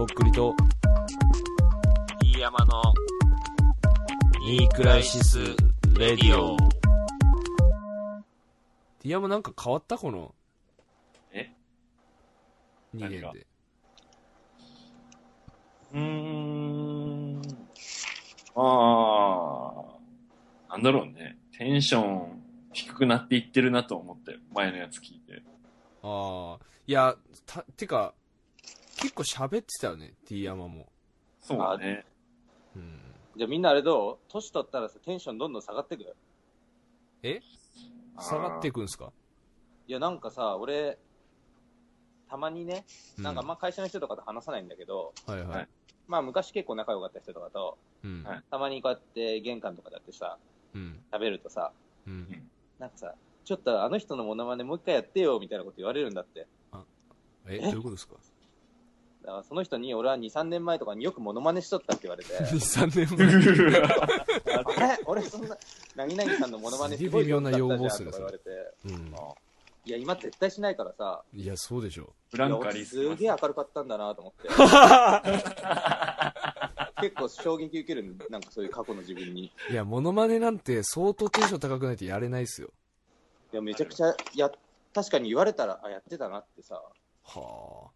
とっくりと、飯山のニークライシス・レディオ。ティアムなんか変わったこの？え？2年で。うーん。ああ。なんだろうね。テンション低くなっていってるなと思ったよ。前のやつ聞いて。ああ。いや、た、てか、結構喋ってたよね、ティアマも。そうだね。うん。じゃあみんなあれどう？年取ったらさ、テンションどんどん下がってくえ？下がっていくんすか？いや、なんかさ、俺、たまにね、うなんかまあ会社の人とかと話さないんだけど、はいははいい。まあ昔結構仲良かった人とかと、うん。はいたまにこうやって玄関とかだってさ、うん。食べるとさ、うん。なんかさ、ちょっとあの人のモノマネもう一回やってよ、みたいなこと言われるんだって。え、どういうことですか？だからその人に俺は2、3年前とかによくモノマネしとったって言われて、?2、3年前。あれ？俺そんな、何々さんのモノマネすごい上手だったじゃんとか言われて、うん。いや、今絶対しないからさ、いや、そうでしょ。フランカリスすげえ明るかったんだなと思って。結構衝撃受けるなんかそういう過去の自分に。いいや、モノマネなんて相当テンション高くないとやれないっすよ。や、めちゃくちゃ、や、確かに言われたら、あ、やってたなってさ。はあ。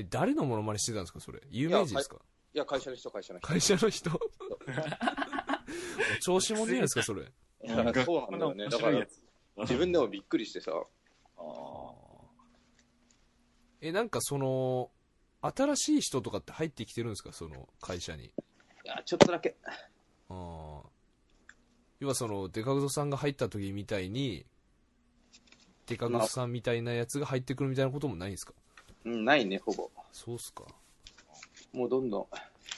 え、誰のモノマネしてたんですかそれ？有名人ですか？いや、会社の人、会社の人。会社の人？お調子者じゃないですかそれ？いや、そうなんだよね。だから、自分でもびっくりしてさ。え、なんかその、新しい人とかって入ってきてるんですかその会社に？いや、ちょっとだけ。ああ。要はその、デカグゾさんが入った時みたいに、デカグゾさんみたいなやつが入ってくるみたいなこともないんですか？うん、ないね、ほぼ。そうっすか。もうどんどん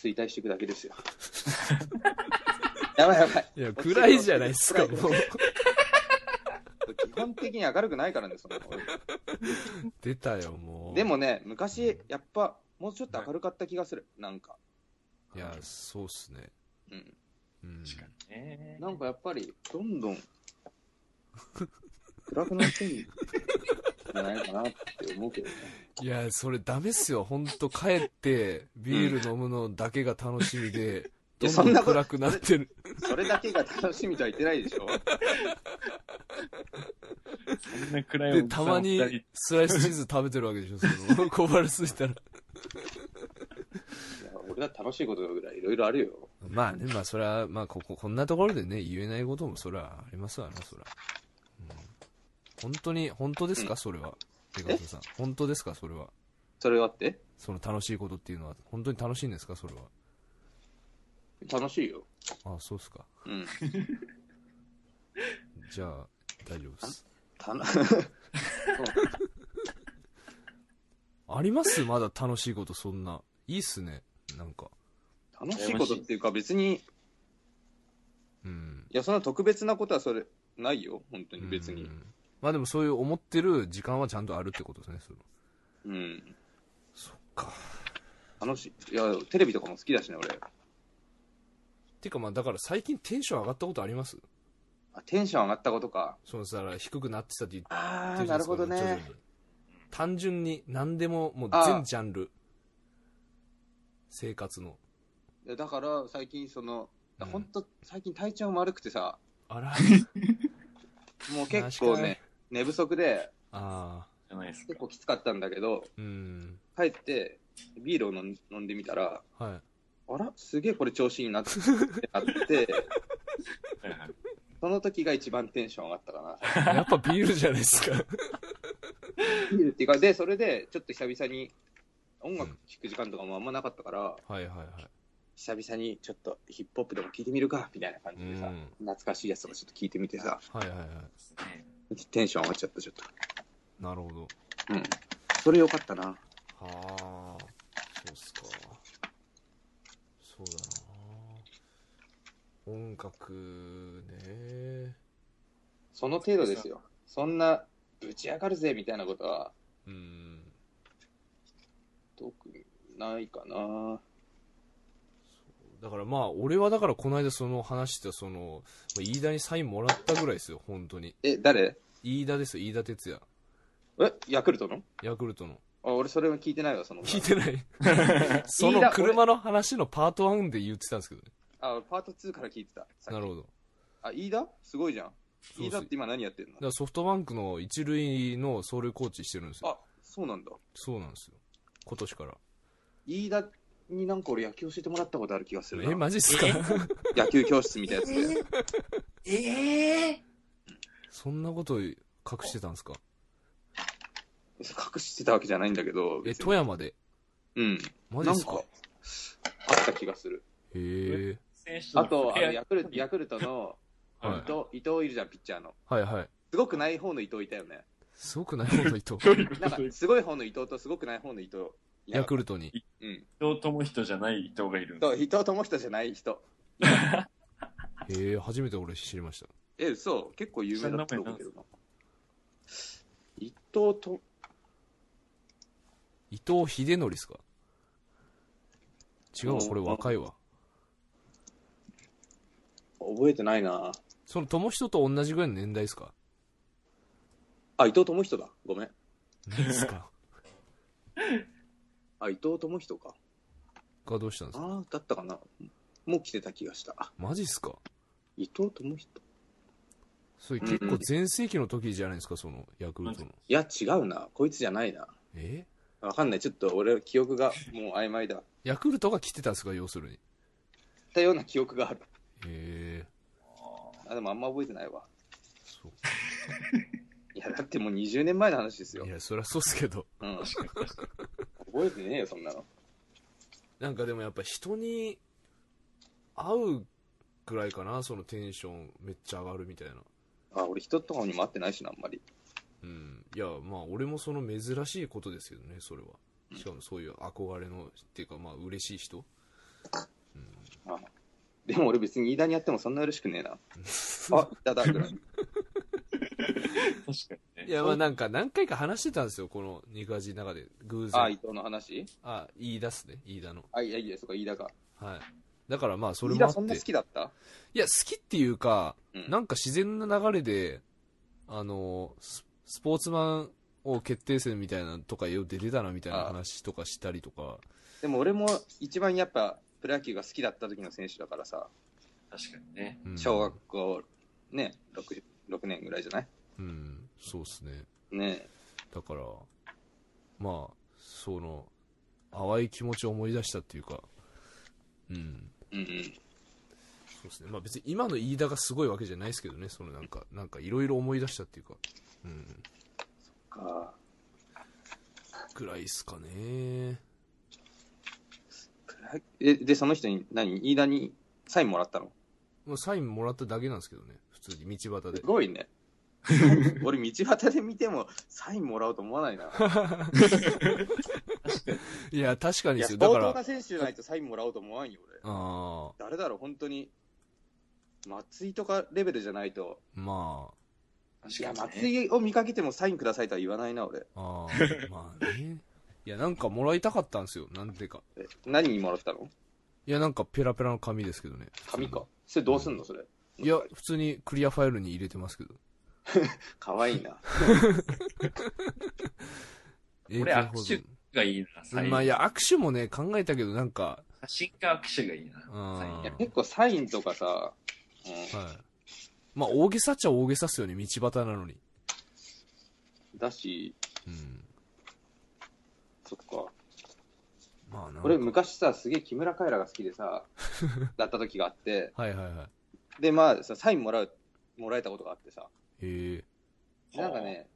衰退していくだけですよ。やばいやばい。いや、暗いじゃないですか、もう。基本的に明るくないからね、その。出たよ、もう。でもね、昔、やっぱ、もうちょっと明るかった気がする。なんか。いや、そうっすね。うん。うん。確かにね。なんかやっぱり、どんどん、暗くなってんじゃないかなって思うけどね。いや、それダメっすよ。ほんと帰って、ビール飲むのだけが楽しみで、どんどんそんなこと暗くなってる。それだけが楽しみとは言ってないでしょそんな暗いで、たまにスライスチーズ食べてるわけでしょ、その、小腹すいたら。いや俺だって楽しいことぐらいいろいろあるよ。まあね、まあそれは、まあここ、こんなところでね、言えないこともそれはありますわな、それは。うん、本当に、本当ですか、うんそれは。デカトさん。本当ですか、それは。それはって？その楽しいことっていうのは、本当に楽しいんですか、それは。楽しいよ。あそうっすか。うん。じゃあ、大丈夫です。あります？まだ楽しいこと、そんな。いいっすね。なんか。楽しいことっていうか別に、うん。いや、そんな特別なことはそれ、ないよ。本当に別にう。んまあでもそういう思ってる時間はちゃんとあるってことですね、その。うん。そっか。楽しい。いや、テレビとかも好きだしね、俺。てかまあだから最近テンション上がったことあります？あテンション上がったことか。そのさ、低くなってたって言ってあー、るじゃないですかなるほど徐々にね。単純に何でももう全ジャンル生活のいやだから、最近その、うん本当最近体調悪くてさ、あら もう結構ね、寝不足で、ああじゃないですか。結構きつかったんだけど、うん。帰って、ビールを飲ん飲んでみたら、はい。あら、すげえこれ調子いいなってなって、はいはい。その時が一番テンション上がったかな。やっぱビールじゃないですか。ビールっていうか、で、それで、ちょっと久々に音楽聴く時間とかもあんまなかったから、はいはいはい。久々にちょっとヒップホップでも聴いてみるか、みたいな感じでさ、うん。懐かしいやつとかちょっと聴いてみてさ、はいはいはいテンション上がっちゃった、ちょっなるほどと。うん。それよかったな。はあそうっすかそうだな音楽ねその程度ですよ。そんな、ぶち上がるぜ、みたいなことは、うん特にないかな。だからまあ俺はだからこの間その話してたそのまあ飯田にサインもらったぐらいですよ本当にえ、誰？飯田ですよ飯田哲也え、ヤクルトの？ヤクルトのあ俺それは聞いてないわ、その。聞いてない その車の話のパート1で言ってたんですけどね。あ、俺パート2から聞いてた。なるほど。あ、飯田？すごいじゃん。飯田って今何やってんの？ソフトバンクの一塁の走塁コーチしてるんですよ。あ、そうなんだ。そうなんですよ。今年から。飯田になんか俺野球教えてもらったことある気がするな。え、マジっすか？野球教室みたいなやつで。ええそんなこと隠してたんですか？隠してたわけじゃないんだけど。え、別に富山で？うん。マジっすか？なんか、あった気がする。へえ。選手とあと、あのヤクルト、ヤクルトのはい伊藤、伊藤いるじゃん、ピッチャーの。はいはい。すごくない方の伊藤いたよね。すごくないほど伊藤。なんか、すごい方の伊藤とすごくない方の伊藤。ヤクルトに。うん。伊藤智人じゃない伊藤がいるんそう、伊藤智人じゃない人。へえ、初めて俺知りました。え、嘘結構有名だったと思うけどな。伊藤と、伊藤秀則っすか？違うわ、これ若いわ。覚えてないなその友人と同じぐらいの年代っすか？あ、伊藤智人だ。ごめん。何っすか？あ、伊藤智人か。がどうしたんですか？ああ、だったかな。もう来てた気がした。マジっすか？伊藤智人それ結構全盛期の時じゃないですか、そのヤクルトの。いや、違うな。こいつじゃないな。え？わかんない。ちょっと俺、記憶がもう曖昧だ。ヤクルトが来てたんですか、要するに。たような記憶がある。へえ。あ、でもあんま覚えてないわ。そう。いや、だってもう20年前の話ですよい。や、そりゃそうっすけど。うん。覚えてねえよ、そんなの。なんかでもやっぱ人に会うぐらいかな、そのテンションめっちゃ上がるみたいな。あ、俺人とかにも会ってないしな、あんまり。うん。いや、まあ俺もその珍しいことですよね、それは。しかもそういう憧れの、っていうかまあ嬉しい人。あでも俺別に飯田にやってもそんな嬉しくねえな。あ、いただぐらい。確かにね。いや、まあなんか何回か話してたんですよ、この肉味の中で。偶然。あ、伊藤の話？あ、飯田っすね、飯田の。あ、いやいや、そっか、飯田か。はい。だからまあそれ飯田そんなもあって。好きだった？いや、好きっていうか、うんなんか自然な流れで、あの、ススポーツマンを決定戦みたいなのとかよう出てたなみたいな話とかしたりとか。でも俺も一番やっぱプロ野球が好きだった時の選手だからさ、確かにね。うん小学校ね、6, 6年ぐらいじゃない？うん、そうっすね。ねだから、まあ、その、淡い気持ちを思い出したっていうか、うん、うんうん。そうですね。まあ別に今の飯田がすごいわけじゃないですけどね、そのなんか、なんかいろいろ思い出したっていうか、うん、かぐらいっすかね。えで、その人に何？飯田にサインもらったの？もうサインもらっただけなんですけどね、普通に道端で。すごいね。俺道端で見てもサインもらおうと思わないな。いや、確かにですよ。だから、相当な選手じゃないとサインもらおうと思わんよ、俺。あ誰だろう、本当に。松井とかレベルじゃないと。あ、まいや、確かに、松ね。井を見かけてもサインくださいとは言わないな、俺。あ、ああ、まあね。いや、なんかもらいたかったんですよ、なんでか。え何にもらったの？いや、なんかペラペラの紙ですけどね。紙か。それどうすんの、それ？いや、普通にクリアファイルに入れてますけど。かわいいな。永 俺握手がいいな、サイン。まあいや、握手もね、考えたけど、なんか、写真か握手がいいな。結構サインとかさ、うん、はい。まあ、大げさっちゃ大げさっすよね、道端なのに。だし、うん。そっか。まあな。俺昔さ、すげえ木村カエラが好きでさ、だった時があって、はいはいはで、まあさ、サインもらう、もらえたことがあってさ、い。へえ。でなんかね、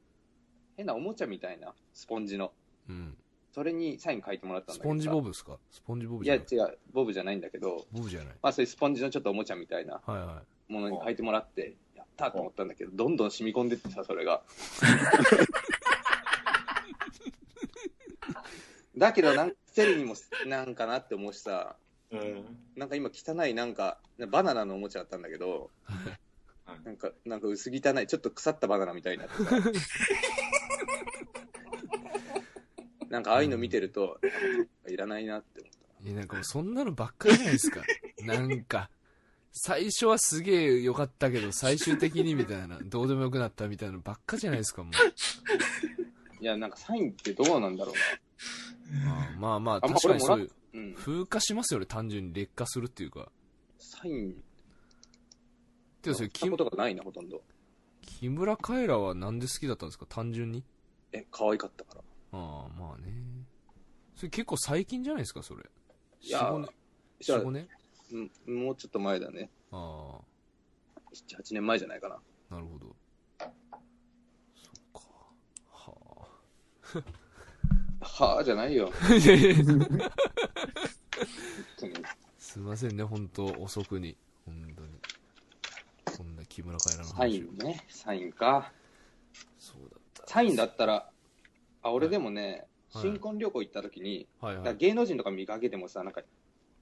変なおもちゃみたいな、スポンジの。うん。それにサイン書いてもらったんだけどさ。スポンジボブですか？スポンジボブいや、じゃない違う、ボブじゃないんだけど、ボブじゃない。まあそういうスポンジのちょっとおもちゃみたいなはいはものに書いてもらって、やったと思ったんだけど、どんどん染み込んでってさ、それが。だけど、なんか捨てるにもなんかなって思うしさ、うん。なんか今汚いなんか、バナナのおもちゃだったんだけど、なんか、なんか薄汚い、ちょっと腐ったバナナみたいになってさ。なんかああいうの見てると、いらないなって思った。い。いや、なんかもうそんなのばっかりじゃないですか。なんか、最初はすげえ良かったけど、最終的にみたいな、どうでもよくなったみたいなのばっかじゃないですか、もう。いや、なんかサインってどうなんだろうあーまあまあ、あんま確かにそういう、な。うん。風化しますよね、単純に劣化するっていうか。サイン、でもそれ、聞いたことがないな、ほとんど。木村カエラはなんで好きだったんですか？単純に？え、可愛かったから。ああ、まあね。それ結構最近じゃないですか、それ。いや4、5年。じゃあ4、5年？うんもうちょっと前だね。あ7、8年前じゃないかな。あ、なるほど。そっか。は はあ、じゃないよ。あ。いやいや本当にすいませんね、本当遅くに。本当に。木村カエラのサ話を。インね。サインか。そうだった。サインだったら、あ、俺でもね、はい新婚旅行行った時に、はいはい。芸能人とか見かけてもさ、なんか、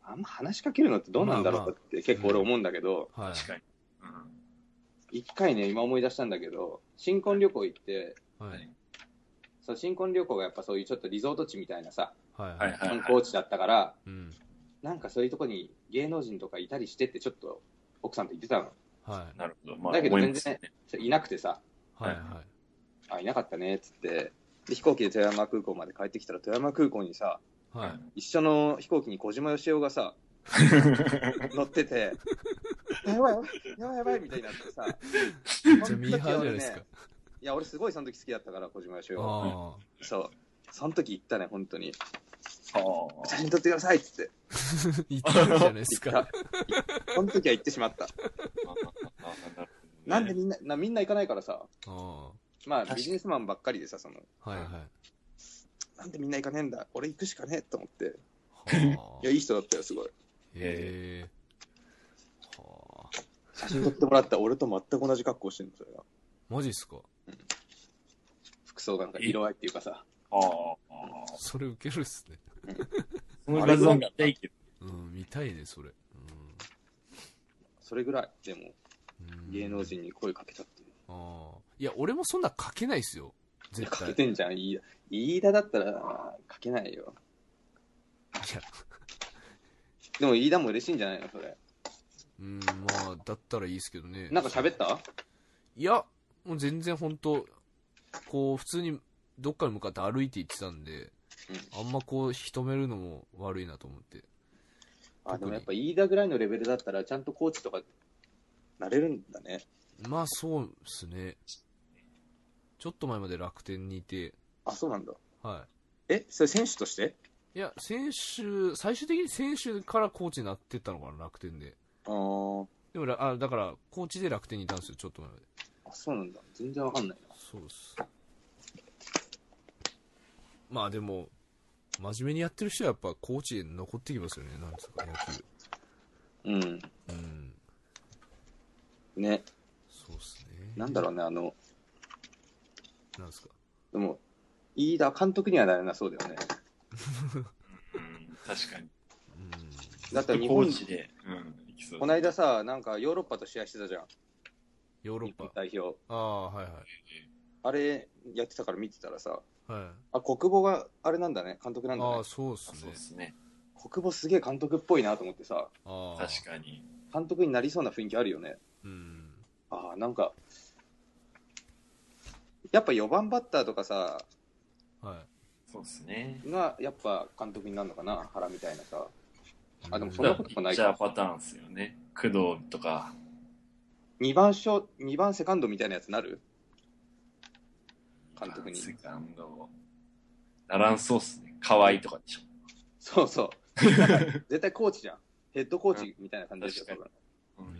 あんま話しかけるのってどうなんだろうかって結構俺思うんだけど、はい。確かに。うん。一回ね、今思い出したんだけど、新婚旅行行って、はい。そう新婚旅行がやっぱそういうちょっとリゾート地みたいなさ、はい。はいはい観光地だったから、うん。なんかそういうとこに芸能人とかいたりしてってちょっと奥さんと言ってたの。はい。なるほど。まあ、だけど思いますね。いなくてさ、はい。はい。あ、いなかったねっつって、で飛行機で富山空港まで帰ってきたら富山空港にさ、はい。一緒の飛行機に小島よしおがさ、乗ってて、やばいやばい、やばいやばいみたいになってさ、めっちゃミーハーじゃないですか。いや、俺すごいその時好きだったから、小島よしお。あそう。その時行ったね、本当に。は写真撮ってくださいっつって。あ。言ってるじゃないですか。その時は行ってしまった。なんでみんな、なみんな行かないからさ、あまあビジネスマンばっかりでさ、その、あ。はいはい。なんでみんな行かねえんだ俺行くしかねえと思って。はいや、いい人だったよ、すごい。へえ。はあ。写真撮ってもらった俺と全く同じ格好してるの、それが。マジっすか？服装がなんか色合いっていうかさ。ああ。それウケるっすね。その画像見たいけど。うん、見たいね、それ。それぐらい、でも、うん。芸能人に声かけたっていう。ああ。いや、俺もそんな書けないっすよ。絶対。かけてんじゃん、飯田。飯田だったら、かけないよ。いや、でも飯田も嬉しいんじゃないの、それ。うん、まあ、だったらいいですけどね。なんか喋った？いや、もう全然本当こう、普通にどっかに向かって歩いて行ってたんで、あんまこう、人めるのも悪いなと思って。あ、でもやっぱ飯田ぐらいのレベルだったら、ちゃんとコーチとか、なれるんだね。まあ、そうですね。ちょっと前まで楽天にいて、あ、そうなんだ。はえ、それ選手として？い。いや、選手、最終的に選手からコーチになってったのかな、楽天で。あーでも、らあだから、コーチで楽天にいたんですよ、ちょっと前まで。あ、そうなんだ。全然わかんないな。そうです。まあでも、真面目にやってる人はやっぱコーチで残ってきますよね、なんですか、野球。うん。うん。ね。そうっすね。なんだろうね、あの、なんですか？でも、飯田監督にはなれなそうだよね。うん、確かに。うん。だって日コ本ーチで、この間さ、なんかヨーロッパと試合してたじゃん。日ヨーロッパ。本代表。ああ、はいはい。あれやってたから見てたらさ、はい。あ、国母があれなんだね、監督なんだねああ、。そうっすねあそうで。すね。国母すげえ監督っぽいなと思ってさ、ああ。確かに。監督になりそうな雰囲気あるよね。うん。ああ、なんか、やっぱ4番バッターとかさ、はい。そうですね。がやっぱ監督になるのかな、原みたいなさ。あでもうんそんなこともないピッチャーか。パターンですよね。工藤とか。2番ショ2番セカンドみたいなやつなる？監督に。セカンド。ならんそうっすね。河合とかでしょ。そうそう。絶対コーチじゃん。ヘッドコーチみたいな感じでしょ、うん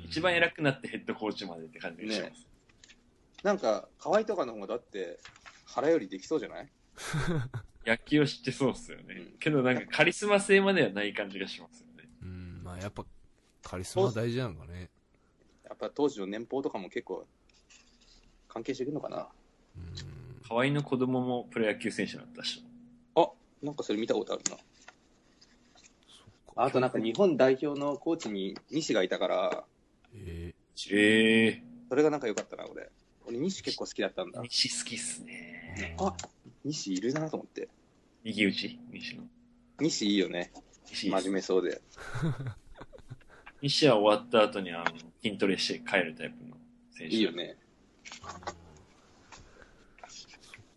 一番偉くなってヘッドコーチまでって感じがします。なんか、河合とかの方がだって、原よりできそうじゃない？野球を知ってそうっすよね。うんけどなんかカリスマ性まではない感じがしますよね。うん、まあやっぱ、カリスマ大事なのかね。やっぱ当時の年俸とかも結構、関係してくるのかな。うん。河合の子供もプロ野球選手だったし。あ、なんかそれ見たことあるな。あとなんか日本代表のコーチに西がいたから、えええそれがなんか良かったな、俺。俺西結構好きだったんだー。。西好きっすね。あ、西いるなと思って。右打ち？西の。西いいよね。西真面目そうで。西は終わった後にあの筋トレして帰るタイプの選手。いいよ。ね。そっ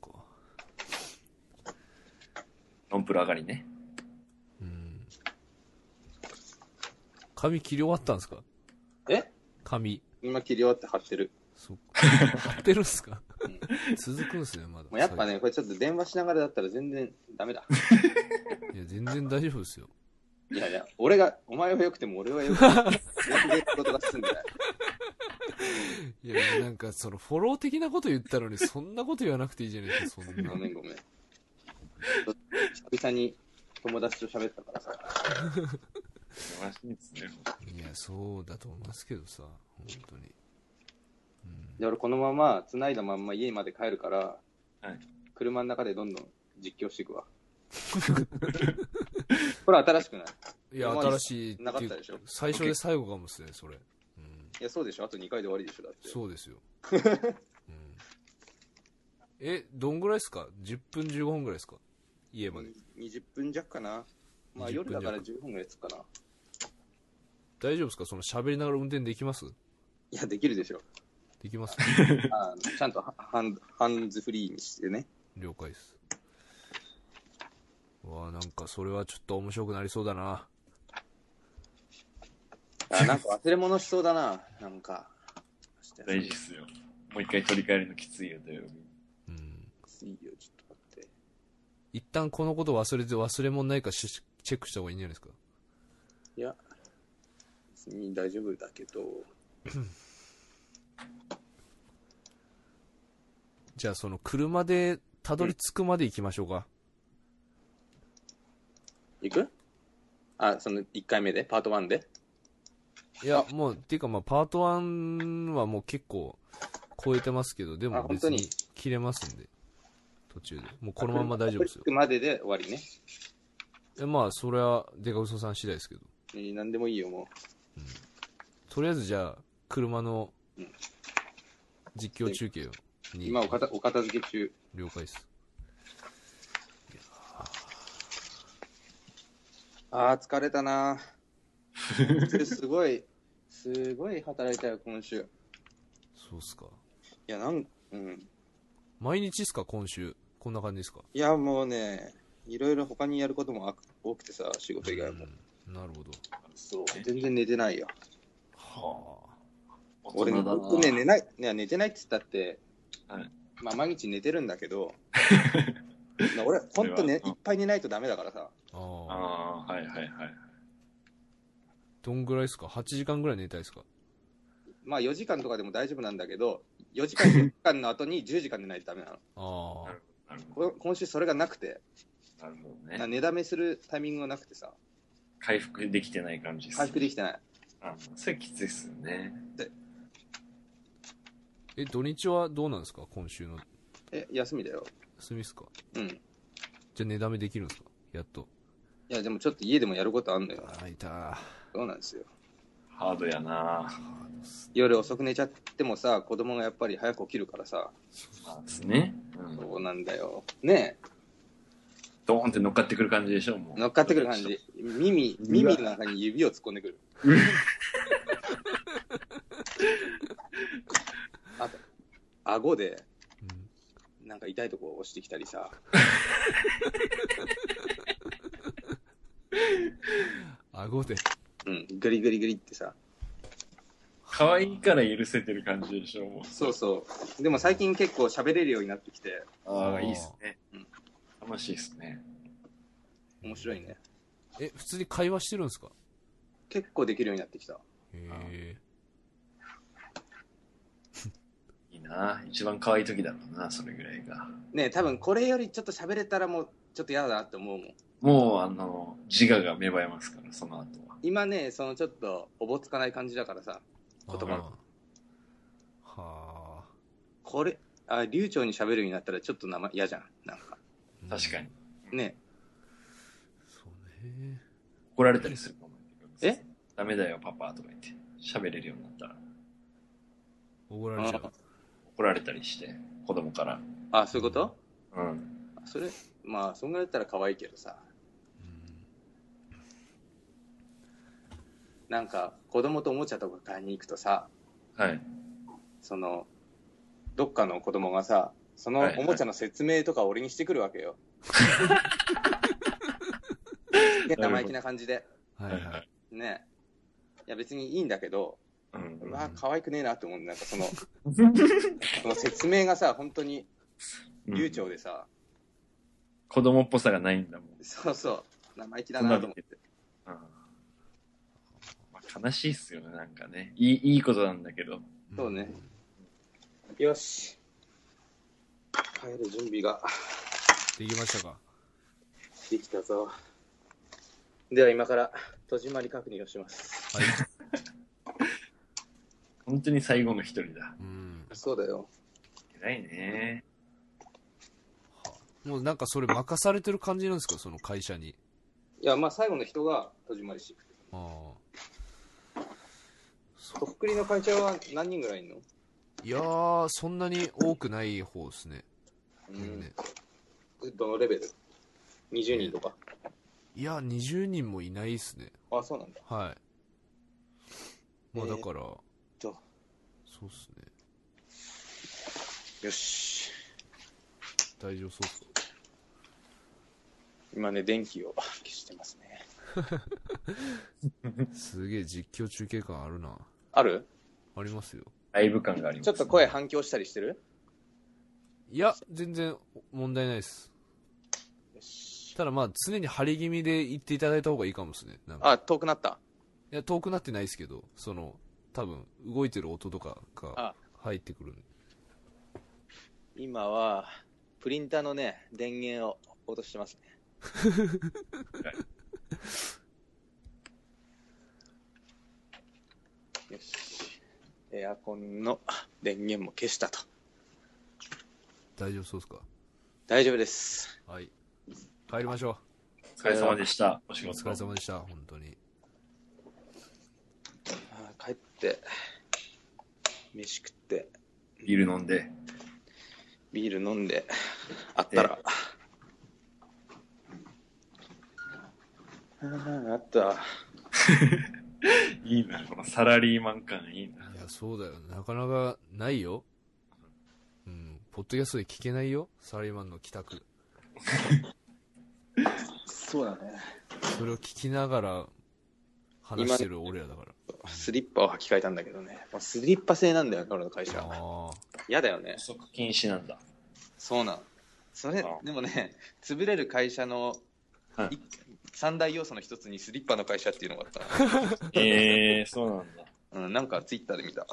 か。トンプル上がりね。うん。髪切り終わったんですか？え？髪。今切り終わって貼ってる。そっか。貼ってるんすか？うん続くんすね、まだ。もうやっぱね、これちょっと電話しながらだったら全然ダメだ。いや、全然大丈夫ですよ。いやいや、俺が、お前は良くても俺は良くても、全然仕事が進んでない。いや、なんか、その、フォロー的なこと言ったのに、そんなこと言わなくていいじゃないですか、そんなご。めんごめん。久々に友達と喋ったからさ。素晴らしいですね。いや、そうだと思いますけどさ、本当に。うん。で、俺このまま、繋いだまんま家まで帰るから、はい車の中でどんどん実況していくわ。これ新しくない？いや、新しいなかったでしょ？最初で最後かもしれない、それ。うん。いや、そうでしょ？あと2回で終わりでしょだって。そうですよ。うん。え、どんぐらいですか ?10 分15分ぐらいですか？家まで。20分弱かな。まあ20夜だから分10分ぐらいつくかな。大丈夫ですか？その喋りながら運転できます？いや、できるでしょ。できます？あのちゃんとハハンハンズフリーにしてね。了解です。うわあなんかそれはちょっと面白くなりそうだな。あ、なんか忘れ物しそうだな。なんか。大事っすよ。もう一回取り替えるのきついよ、土曜日。うん。いいよ、ちょっと。一旦このこと忘れて忘れ物ないかしチェックした方がいいんじゃないですか？いや、別に大丈夫だけど。じゃあその車でたどり着くまで行きましょうか。行く？あ、その1回目で？パート1で？いや、もう、っていうかまあパート1はもう結構超えてますけど、であも別に切れますんで。途中で。もうこのまま大丈夫ですよまでで終わりね。えまあ、それはデカウソさん次第ですけど。えー何でもいいよ、もとりあえずじゃあ、車のうん実況中継を今おかた、お片付け中。了解です。あー、疲れたなすごい、すごい働いたよ、今週。そうっすか。いや、なん、うん。毎日っすか、今週。こんな感じですか？いや、もうね、いろいろ他にやることもあ多くてさ、仕事以外も。うんなるほど。そう。全然寝てないよ。は俺ね、僕ね、寝ない、ね、寝てないって言ったって、はいまあ毎日寝てるんだけど、ま あ俺、ほんとね、うんいっぱい寝ないとダメだからさ。あ。ああ。ああ、はいはいはい。どんぐらいですか ?8 時間ぐらい寝たいですか？まあ4時間とかでも大丈夫なんだけど、4時間、4時間の後に10時間寝ないとダメなの。ああ。なるほど。こ今週それがなくて、なるほどなね。寝だめするタイミングがなくてさ、回復できてない感じです。回復できてない。あそれきついっすよね。え、土日はどうなんですか？今週の。え、休みだよ。休みっすか？うん。いじゃあ寝だめできるんですか？やっと。や、でもちょっと家でもやることあんのよ。ああ、いた。そうなんですよ。ハードやな夜遅く寝ちゃってもさ、子供がやっぱり早く起きるからさ、まあですね。うん。そうなんだよ。ねドーンって乗っかってくる感じでしょ、もえ、う。乗っかってくる感じ。耳、耳の中に指を突っ込んでくる。あと、顎で、うん。なんか痛いとこ押してきたりさ、顎で。うん、グリグリグリってさ。可愛いから許せてる感じでしょ、もう。そうそう。でも最近結構喋れるようになってきて、ああ、いいっすねうん。楽しいっすね。面白いね。え、普通に会話してるんですか？結構できるようになってきた。へえ。いいな一番可愛い時だろうな、それぐらいが。ねえ、多分これよりちょっと喋れたらもう、ちょっと嫌だなって思うもん。もう、あの、自我が芽生えますから、その後は。今ね、そのちょっと、おぼつかない感じだからさ、言葉あーはあ。これ、あ、流暢に喋るようになったらちょっと生嫌じゃん。なんか。うん確かに。ねそうね。怒られたりするかも。え？ダメだよ、パパとか言って。喋れるようになったら。怒られちゃう。怒られたりして、子供から。あ、そういうこと？うん。それ、まあ、そんぐらいだったら可愛いけどさ。なんか、子供とおもちゃとか買いに行くとさ、はい。その、どっかの子供がさ、そのおもちゃの説明とか俺にしてくるわけよ。げえ生意気な感じで。はいはい。ね。いや別にいいんだけど、うんうわ、可愛くねえなって思うんだ。なんかその、その説明がさ、本当に流暢でさ、子供っぽさがないんだもん。そうそう、生意気だなと思って。悲しいっすよね、なんかね。いい、いいことなんだけど。そうね。よし。帰る準備ができましたか？できたぞ。では今から戸締まり確認をします。はい。本当に最後の一人だ。うん。そうだよ。偉いね。もうなんかそれ任されてる感じなんですか？その会社に。いや、まあ最後の人が戸締まりし。ああ。とっくりの会社は何人ぐらいいんの？いやー、そんなに多くない方ですね。うねどのレベル ?20 人とか？いや、20人もいないっすね。あ、そうなんだ。はい。まあえーだから、と、そうっすね。よし。大丈夫そうっすか今ね、電気を消してますね。すげえ実況中継感あるな。ある？ありますよ。ライブ感があります、ちょっと声反響したりしてる？いや、全然問題ないです。よし。ただまあ常に張り気味で言っていただいた方がいいかもですね。なあ、遠くなった？いや、遠くなってないですけど、その、多分、動いてる音とかがあ入ってくるんで。今は、プリンターのね、電源を落としてますね。よし。エアコンの電源も消したと。大丈夫そうですか？大丈夫です。はい。帰りましょお疲れ様でした。お仕う。お事。疲れ様でした、本当に。あー帰って、飯食って、ビール飲んで。ビール飲んで、あったら。あーあった。いいな、このサラリーマン感いいな。いや、そうだよ。なかなかないよ。うん。ポッドキャストで聞けないよ。サラリーマンの帰宅。そうだね。それを聞きながら話してる俺らだから。スリッパを履き替えたんだけどね。まあスリッパ製なんだよ、俺の会社。ああ。嫌だよね不。足禁止なんだ。そうなん。それあ、でもね、潰れる会社のはいい三大要素の一つにスリッパの会社っていうのがあった えー、そうなんだ。な。うん、なんかツイッターで見た。は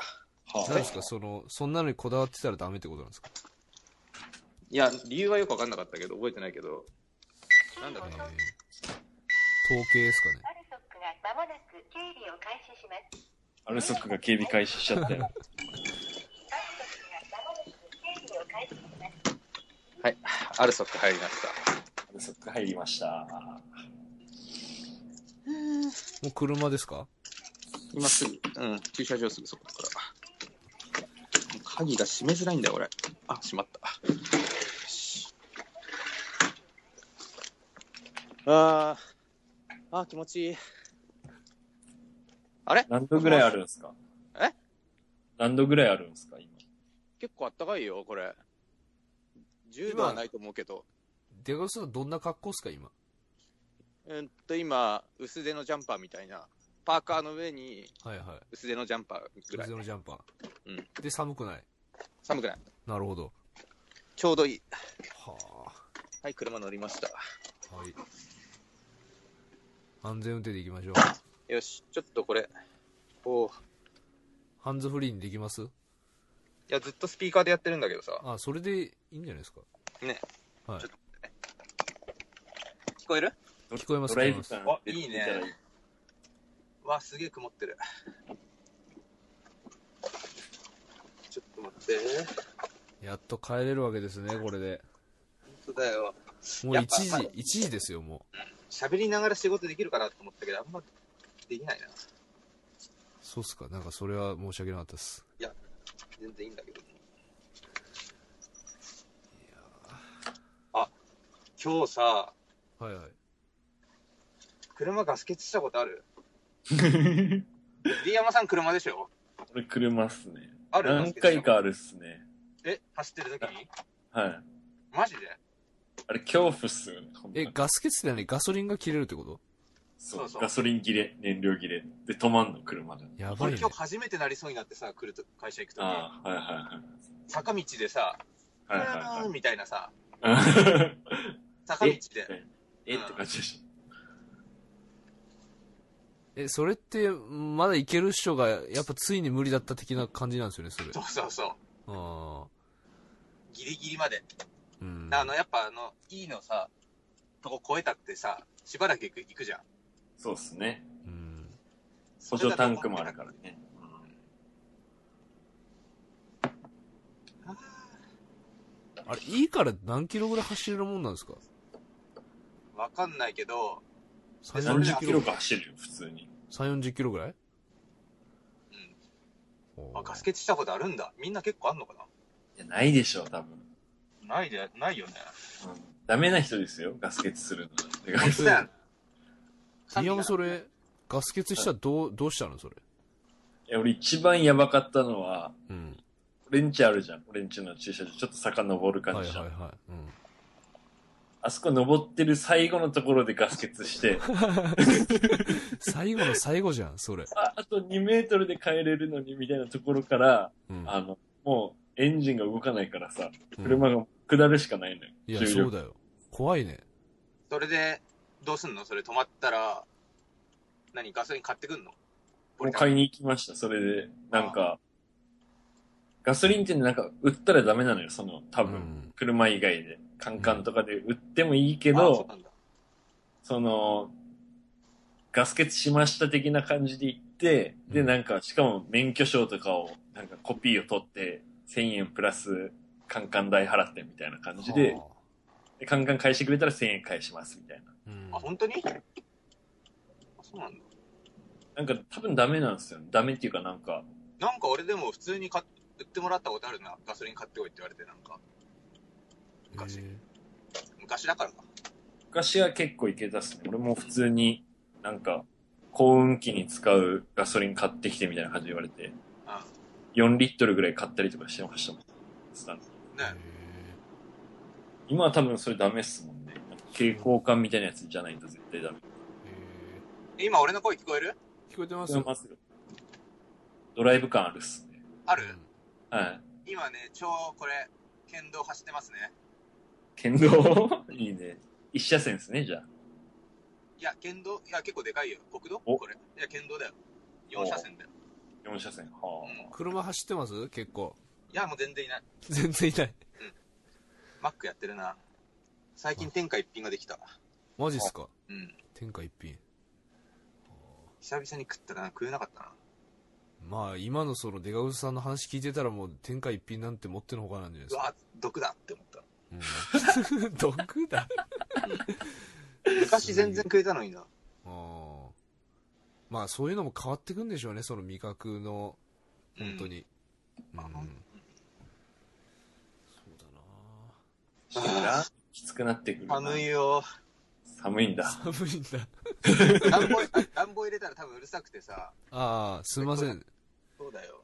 何ですか？その、そんなのにこだわってたらダメってことなんですか？いや、理由はよくわかんなかったけど、覚えてないけど、なんだえー、っけな。統計ですかね。アルソックが間もなく警備を開始します。アルソックが警備開始しちゃったよ。アルソックが間もなく警備を開始します。はい、アルソック入りました。アルソック入りました。もう車ですか？今すぐ、うん、駐車場すぐそこだから。鍵が閉めづらいんだよ、俺。あ、閉まった。よしあー、あー気持ちいい。あれ？何度ぐらいあるんですか？え？何度ぐらいあるんですか今？結構あったかいよ、これ。10度はないと思うけど。デカさんどんな格好っすか今？うんと、今、薄手のジャンパーみたいな。パーカーの上にはいはい。薄手のジャンパーぐらい薄手。のジャンパー。うんで、寒くない？寒くない。なるほど。ちょうどいい。ははい、車乗りました。あ。はい。安全運転で行きましょう。よし、ちょっとこれ。おうハンズフリーにできます？いや、ずっとスピーカーでやってるんだけどさ。あ、それでいいんじゃないですか。ね。はい。聞こえる？聞こえますドライブいいねわ、すげえ曇ってる。ちょっと待って。やっと帰れるわけですね、これで。本当だよ。もう1やっぱ時、1時ですよ、もう。喋りながら仕事できるかなと思ったけど、あんまできないな。そうっすか。なんかそれは申し訳なかったです。全然いいんだけど。あ、今日さ、はいはい。車ガス欠したことある？栗山さん車でしょ？これ車っすね。ある？何回かあるっすね。え、走ってる時に？はい。マジで？あれ恐怖っすよね。え、ガス欠って何ガソリンが切れるってこと？そうそうそうガソリン切れ、燃料切れ。で、止まんの、車で。やばいね俺今。日初めてなりそうになってさ、来ると会社行くとき、ああ、はいは坂道でさ、いはい。はいはうーんみたいなさ、いはい。坂道で。えって感じでしえ、それって、まだいける人が、やっぱついに無理だった的な感じなんですよね、それ。そうそうそう。ああ。ギリギリまで。うん。あの、やっぱあの、いいのさ、とこ超えたってさ、しばらく行く行くじゃん。た。そうっすね。うん。補助タンクもあるからね。あれ、いいから何キロぐらい走れるもんなんですか？わかんないけど、3、それで30 40キロか走るよ、普通に。3、40キロぐらい？うん。あ、ガス欠したことあるんだ。みんな結構あんのかいや、ないでしょ、多分。なないで、ないよね。うん。ダメな人ですよ、ガス欠するの。てか 本当だよ。いや、もうそれ、ガス欠したらどう、どうしたのそれ？いや、俺一番やばかったのは、うん。俺んちあるじゃん。俺んちの駐車場。ちょっと坂登る感じじゃん。はいはいはい。うん。あそこ登ってる最後のところでガス欠して、最後の最後じゃん、それ。ああと2メートルで帰れるのにみたいなところから、うん。あの、もうエンジンが動かないからさ、うん車が下るしかないのよ。いや、重力そうだよ。怖いね。それで、どうすんの？それ止まったら、何ガソリン買ってくんの？もう買いに行きました。それで、なんか、ガソリンってなんか売ったらダメなのよ、その、多分、うん車以外で。カンカンとかで売ってもいいけど、なんだ。その、ガス欠しました的な感じで行って、で、うんなんか、しかも免許証とかを、なんかコピーを取って、1000円プラス、カンカン代払ってみたいな感じで、はでカンカン返してくれたら1000円返しますみたいな。あうんあ、本当に？あ、そうなんだ。なんか多分ダメなんですよ。ダメっていうかなんか、なんか俺でも普通に買っ売ってもらったことあるな。ガソリン買ってこいって言われて、なんか。昔へ昔だからか。昔は結構いけたっすね。俺も普通になんか、幸運期に使うガソリン買ってきてみたいな感じで言われて、う4リットルぐらい買ったりとかしてましたもん。スタンドね。今は多分それダメっすもんね。蛍光管みたいなやつじゃないと絶対ダメ。へ今俺の声聞こえる？ー聞こえてますよ。ドライブ感あるっすね。ある、はい。今ね、超これ、県道走ってますね。県道？いいね。一車線ですね、じゃあ。いや、県道、いや、結構でかいよ。国道？おこれ。いや、県道だよ。4車線だよ。4車線。はうん。車走ってます？結構。いや、もう全然いない。全然いない。マックやってるな。最近天下一品ができた。マジっすか？うん。天下一品。久々に食ったらな食えなかったな。まあ、今のそのデカウスさんの話聞いてたらもう天下一品なんて持ってのほかなんじゃないですか。うわ、毒だって思った。うん、毒だ。昔全然食えたのにな。ああ。まあ、そういうのも変わってくんでしょうね、その味覚の、本当に。うん。あそうだなきつくなってくるな。寒いよ。寒いんだ。寒いんだ。暖房、あ暖房入れたら多分うるさくてさ。ああ、すいません。そうだよ。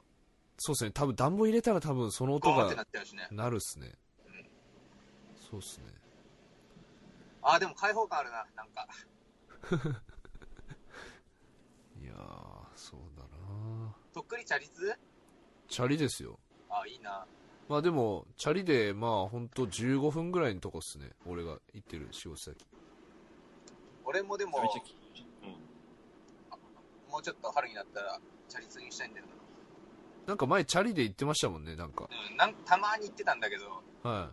そうですね。多分暖房入れたら多分その音が。なるっすね。そうっすね。あー、でも開放感あるな、なんか。いやー、そうだなとっくりチャリ通？チャリですよ。あー、いいな。まあでも、チャリで、まあほんと15分ぐらいのとこっすね。俺が行ってる仕事先。俺もでもうん。もうちょっと春になったら、チャリ通にしたいんだよなんか前チャリで行ってましたもんね、なんか。な。うん、なんたまに行ってたんだけど、は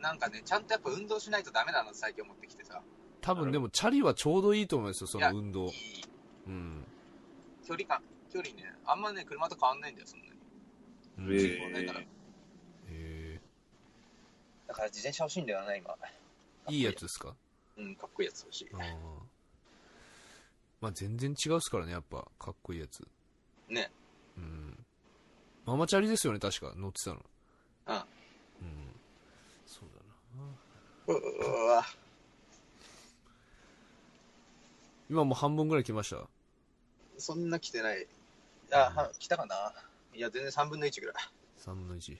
なんかね、ちゃんとやっぱ運動しないとダメだなって最近思ってきてさ。い。多分でもチャリはちょうどいいと思いますよ、その運動いい。うん。距離感、距離ね、あんまね、車と変わんないんだよ、そんなに。人口ないからーへだから自転車欲しいんだよな、今。ーいいやつですか？うん、かっこいいやつ欲しい。あーまあ全然違うっすからね、やっぱ。かっこいいやつ。ね。うん。ママチャリですよね、確か。乗ってたの。うん。うん。そうだな。ううわ。今もう半分ぐらい来ました？そんな来てない。あ、は来たかな？いや、全然3分の1ぐらい。3分の1。へ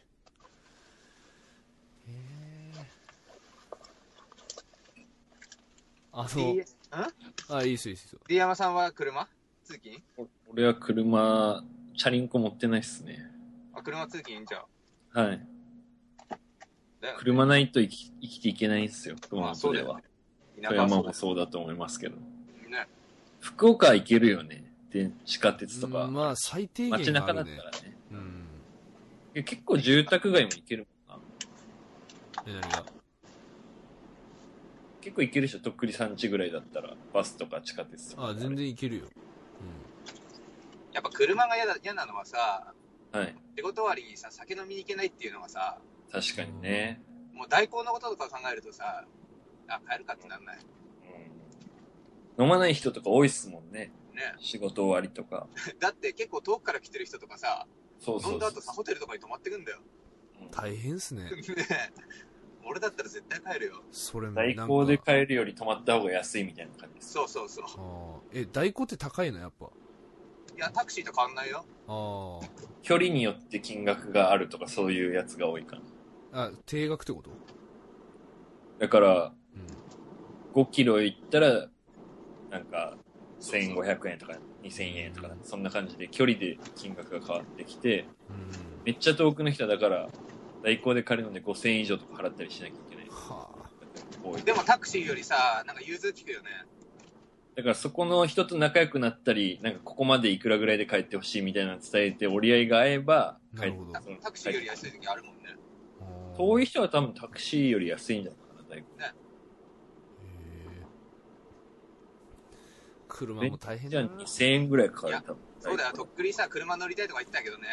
え。あの、いいえあ、いいっすよ、いいっすよ。D 山さんは車？通勤？俺は車、チャリンコ持ってないっすね。あ、車通勤？じゃはい。ね車ないと生き生きていけないんすよ、熊まあそう本ではだよね。。田富山もそうだと思いますけど。ね。福岡行けるよね。で、地下鉄とかうん。まあ、最低限街中だ。ったらね。うん。結構住宅街も行けるもんな。え、何が？結構行けるでしょ、とっくり産地ぐらいだったら。バスとか地下鉄とか。あ、全然いけるよ。やっぱ車が嫌だ嫌なのはさ、はい。仕事終わりにさ、酒飲みに行けないっていうのがさ、確かにね。もう代行のこととか考えるとさ、あ、帰るかってなんない。うん。飲まない人とか多いっすもんね。ね。仕事終わりとか。だって結構遠くから来てる人とかさ、そうそうそう飲んだ後さ、ホテルとかに泊まってくんだよ。うん大変っすね。ね俺だったら絶対帰るよ。それも代。行で帰るより泊まった方が安いみたいな感じです。そうそうそう。あーえ、代行って高いの？やっぱ。いや、タクシーと変わんないよ。あ距離によって金額があるとかそういうやつが多いかな。あ。あ、定額ってこと？だから、うん。5キロ行ったら、なんか、1500円とか2000円とか、そんな感じで距離で金額が変わってきて、うん。めっちゃ遠くの人はだから、代行で借りるので5000円以上とか払ったりしなきゃいけない。はあ。多いでもタクシーよりさ、なんか融通聞くよね。だからそこの人と仲良くなったり、なんかここまでいくらぐらいで帰ってほしいみたいなの伝えて折り合いが合えば、帰っなるタクシーより安い時あるもんね。遠い人は多分タクシーより安いんじゃないかな、代行。へえ車も大変じゃあだな。2000円ぐらいかかる、多分。そうだよ、とっくりさ、車乗りたいとか言ってたけどね。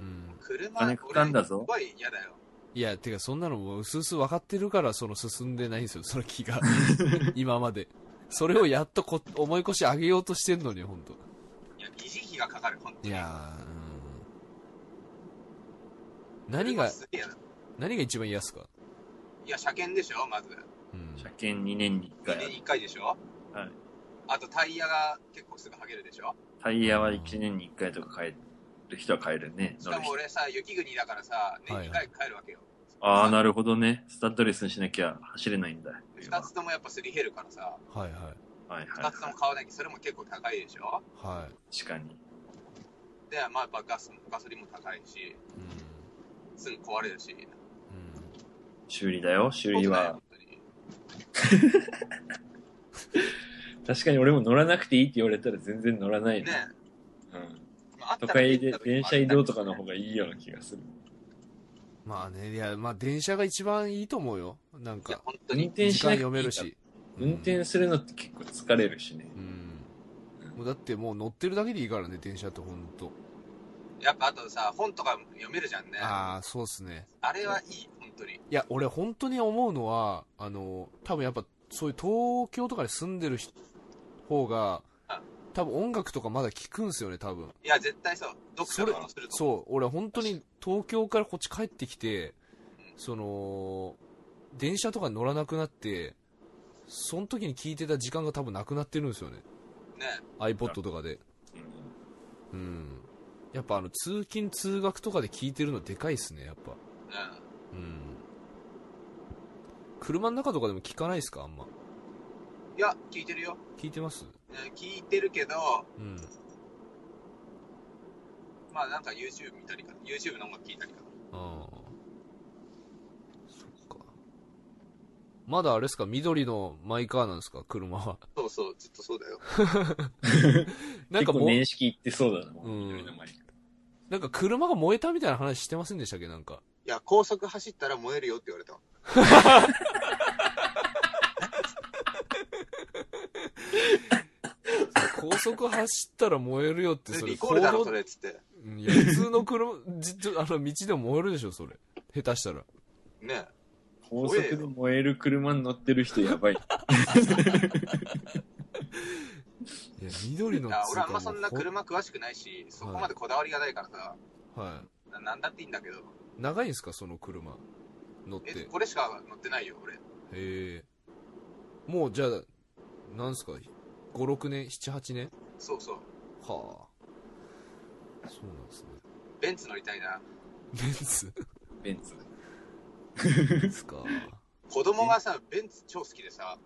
うん。車、金かかんだぞ俺すごい嫌だよ。いや、てかそんなのもう薄々分かってるから、その進んでないんですよ、その気が。今まで。それをやっとこ思い越し上げようとしてんのに、ほんと。いや、維持費がかかる、本当に。いやー、うん。何が何が一番嫌っすか？いや、車検でしょ、まず。うん。車検2年に1 2回年。に1回でしょはい。あとタイヤが結構すぐ剥げるでしょタイヤは1年に1回とか変える人は変えるね。し乗る人。かも俺さ、雪国だからさ、年2回帰るわけよ。ああ、なるほどね。スタッドレスにしなきゃ走れないんだ。2つともやっぱすり減るからさ、はいはい。はい2つとはも買わなきゃそれも結構高いでしょはい。い。確かに。で、まあやっぱガスガソリンも高いし、うすぐ壊れるし。修理だよ、修理は。確かに俺も乗らなくていいって言われたら全然乗らないねな。うん。まあ都会で電車移動とかの方がいいような気がする。まあね、いや、まあ電車が一番いいと思うよ。なんか、、運本当に。時間転しな読めるし。運転するのって結構疲れるしね。うん。もうだってもう乗ってるだけでいいからね、電車ってほんと。やっぱあとさ、本とか読めるじゃんね。あああ、そうっすね。れはいい、本当に。いや、俺本当に思うのは、あの、多分やっぱ、そういう東京とかに住んでる人方がうん、多分音楽とかまだ聞くんすよね、多分。いや、絶対そう。読書それとかもすると。そう、俺本当に東京からこっち帰ってきて、その、電車とかに乗らなくなって、その時に聞いてた時間が多分なくなってるんですよね。ね。iPod とかで。うん。やっぱあの、通勤通学とかで聞いてるのでかいっすね、やっぱ。うん。うん。車の中とかでも聞かないっすか、あんま。いや、聞いてるよ。聞いてます？ね聞いてるけど、うん。まあなんか YouTube 見たりかな。YouTube の音楽聞いたりかな。ああ。そっか。まだあれですか？緑のマイカーなんですか？車は。そうそう、ずっとそうだよ。結構なんかもう、年式いってそうだな、もううん緑の前になんか車が燃えたみたいな話してませんでしたっけ？なんか。いや、高速走ったら燃えるよって言われた。高速走ったら燃えるよってそれリコールだろ、それっつって。うんいや普通の車、じあの道でも燃えるでしょ、それ。下手したら。ね。高速で燃える車に乗ってる人やばい。いや、緑のいや、俺あんまそんな車詳しくないし、そこまでこだわりがないからさ、はななんだっていいんだけど。い。長いんですか、その車。乗って。これしか乗ってないよ、俺。え。もう、じゃあ、なんすか、5、6年、7、8年？そうそう。はあ。そうなんですね。ベンツ乗りたいな。ベンツ？ベンツ。ですか。子供がさ、ベンツ超好きでさ、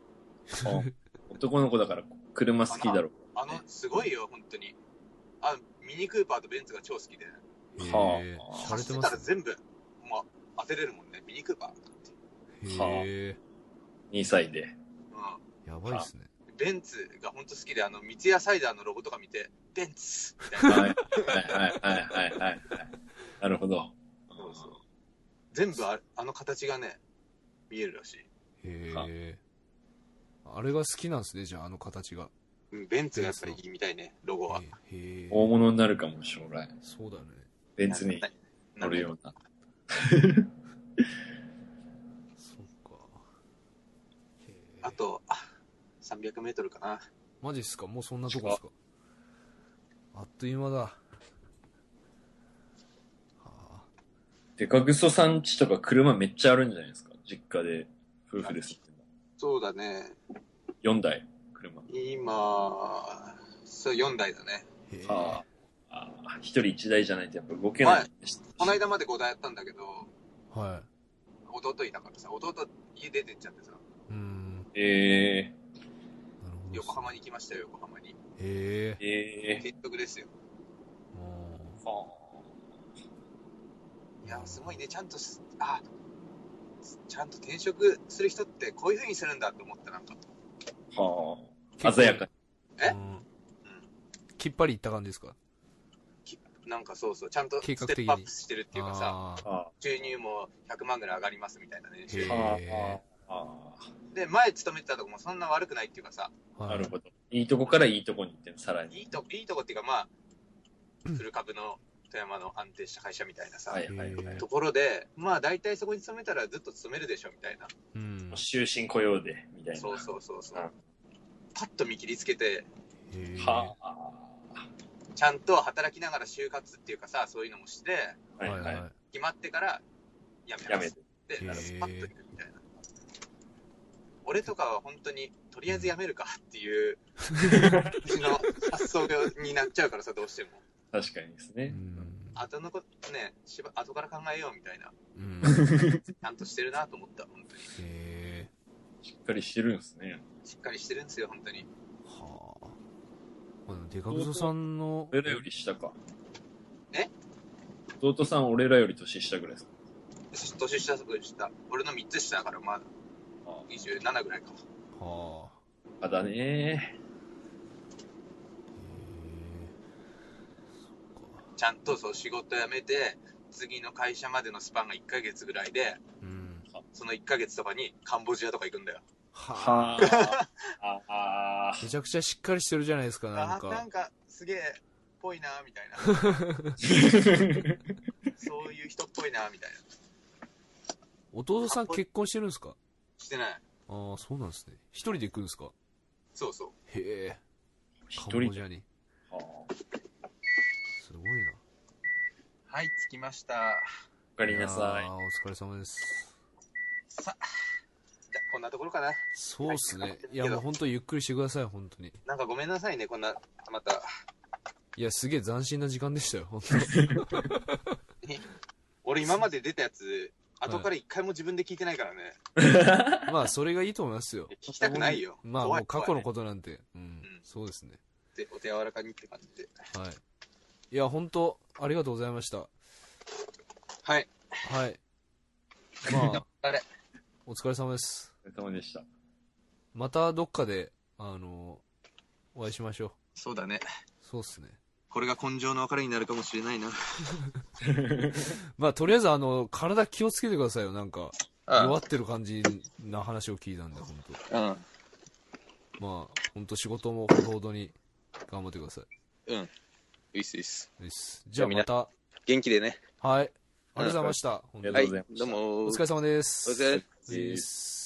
男の子だから車好きだろ。あの、すごいよ、本当に。あ、ミニクーパーとベンツが超好きで。へえはあ洒落走ってたら全部、まあ、当てれるもんね。ミニクーパーとかって。へえ2歳で。うやばいっすねん。ベンツが本当好きで、あの、三ツ矢サイダーのロゴとか見て、ベンツみたいな。はい。はいはいはいはいはい。なるほど。そうそう全部ああの形がね、見えるらしい。へえあれが好きなんですねじゃああの形がうんベンツがやっぱりいいみたいね、ロゴは。へえ大物になるかも、将来。そうだねベンツにな乗るような。そっかへえあと、あ、300メートルかな。マジっすか？もうそんなとこっすか？あっという間だはあデカグソさんちとか車めっちゃあるんじゃないですか？実家で夫婦ですってそうだね。4台車。今、そう、4台だね。へえはあ。ああ、一人一台じゃないとやっぱ動けない。はいこの間まで5台やったんだけど、は弟いたからさ、弟家出てっちゃってさ、いうん。え。なるほど。横浜に行きましたよ、横浜に。へえ。ー、え。結局ですよ。ー、はいや、すごいね、ちゃんとす、あ、ちゃんと転職する人ってこういう風にするんだって思った、なんか。あ、はあ。鮮やかに。え？うん。きっぱりいった感じですか？なんかそうそう、ちゃんとステップアップしてるっていうかさ、収入も100万ぐらい上がりますみたいな年収で、前勤めてたとこもそんな悪くないっていうかさ、ないるほど。いいとこからいいとこに行ってんのさらに。いいといいとこっていうか、まあ、フル株の富山の安定した会社みたいなさ、はいはいはいへ。ところで、まあ大体そこに勤めたらずっと勤めるでしょみたいな。うん終身雇用で、みたいな。そうそうそうそううん。パッと見切りつけて、はあ。ちゃんと働きながら就活っていうかさ、そういうのもして、はいはい。決まってから辞めますやめて。パッと行くみたいな。俺とかは本当に、とりあえず辞めるかっていう、うちの発想になっちゃうからさ、どうしても。確かにですね。うん後のことね、しば後から考えようみたいな。うんちゃんとしてるなと思った、本当に。へえしっかりしてるんですね。しっかりしてるんですよ、本当に。はあまあデカグソさんの俺らより下か。え？弟さん俺らより年下ぐらいですか？年下、年下。俺の3つ下だから、まだ。あ27ぐらいか。はあ。あだね。ちゃんとそう仕事辞めて、次の会社までのスパンが1ヶ月ぐらいで、うん。その1ヶ月とかにカンボジアとか行くんだよ。ははあ。ああめちゃくちゃしっかりしてるじゃないですかなんあーなんかかすげえ、ぽいな、みたいな。そういう人っぽいな、みたいな。弟さん結婚してるんですか？してない。ああそうなんですね一人で行くんですか？そうそう。へえ一カンボ人で。ジアにはあすごいなはい、着きました。おかえりなさい。お疲れ様ですさあこんなところかな。そうっすね。はい。いやもう本当ゆっくりしてください本当に。なんかごめんなさいね、こんな、また。いやすげえ斬新な時間でしたよ本 俺今まで出たやつ、後から一回も自分で聞いてないからね。当 まあそれがいいと思いますよ。聞きたくないよ。まあもう過去のことなんて。うん。ん。そうですね。でお手柔らかにって感じで。はい。いや本当ありがとうございました。はい。はい。まあ。お疲れ様ですれ様でした。またどっかであのお会いしましょう。そうだね。そうっすね。これが根性の別れになるかもしれないな。まあとりあえずあの体気をつけてくださいよ。なんかあ弱ってる感じな話を聞いたんで本当うん。まあ本当仕事もほどほどに頑張ってください。うん。いいっすいいっす。です。じゃあまた。元気でね。はい。ありがとうございました。本当に。ありがとうございどうもお疲れ様です。お疲れです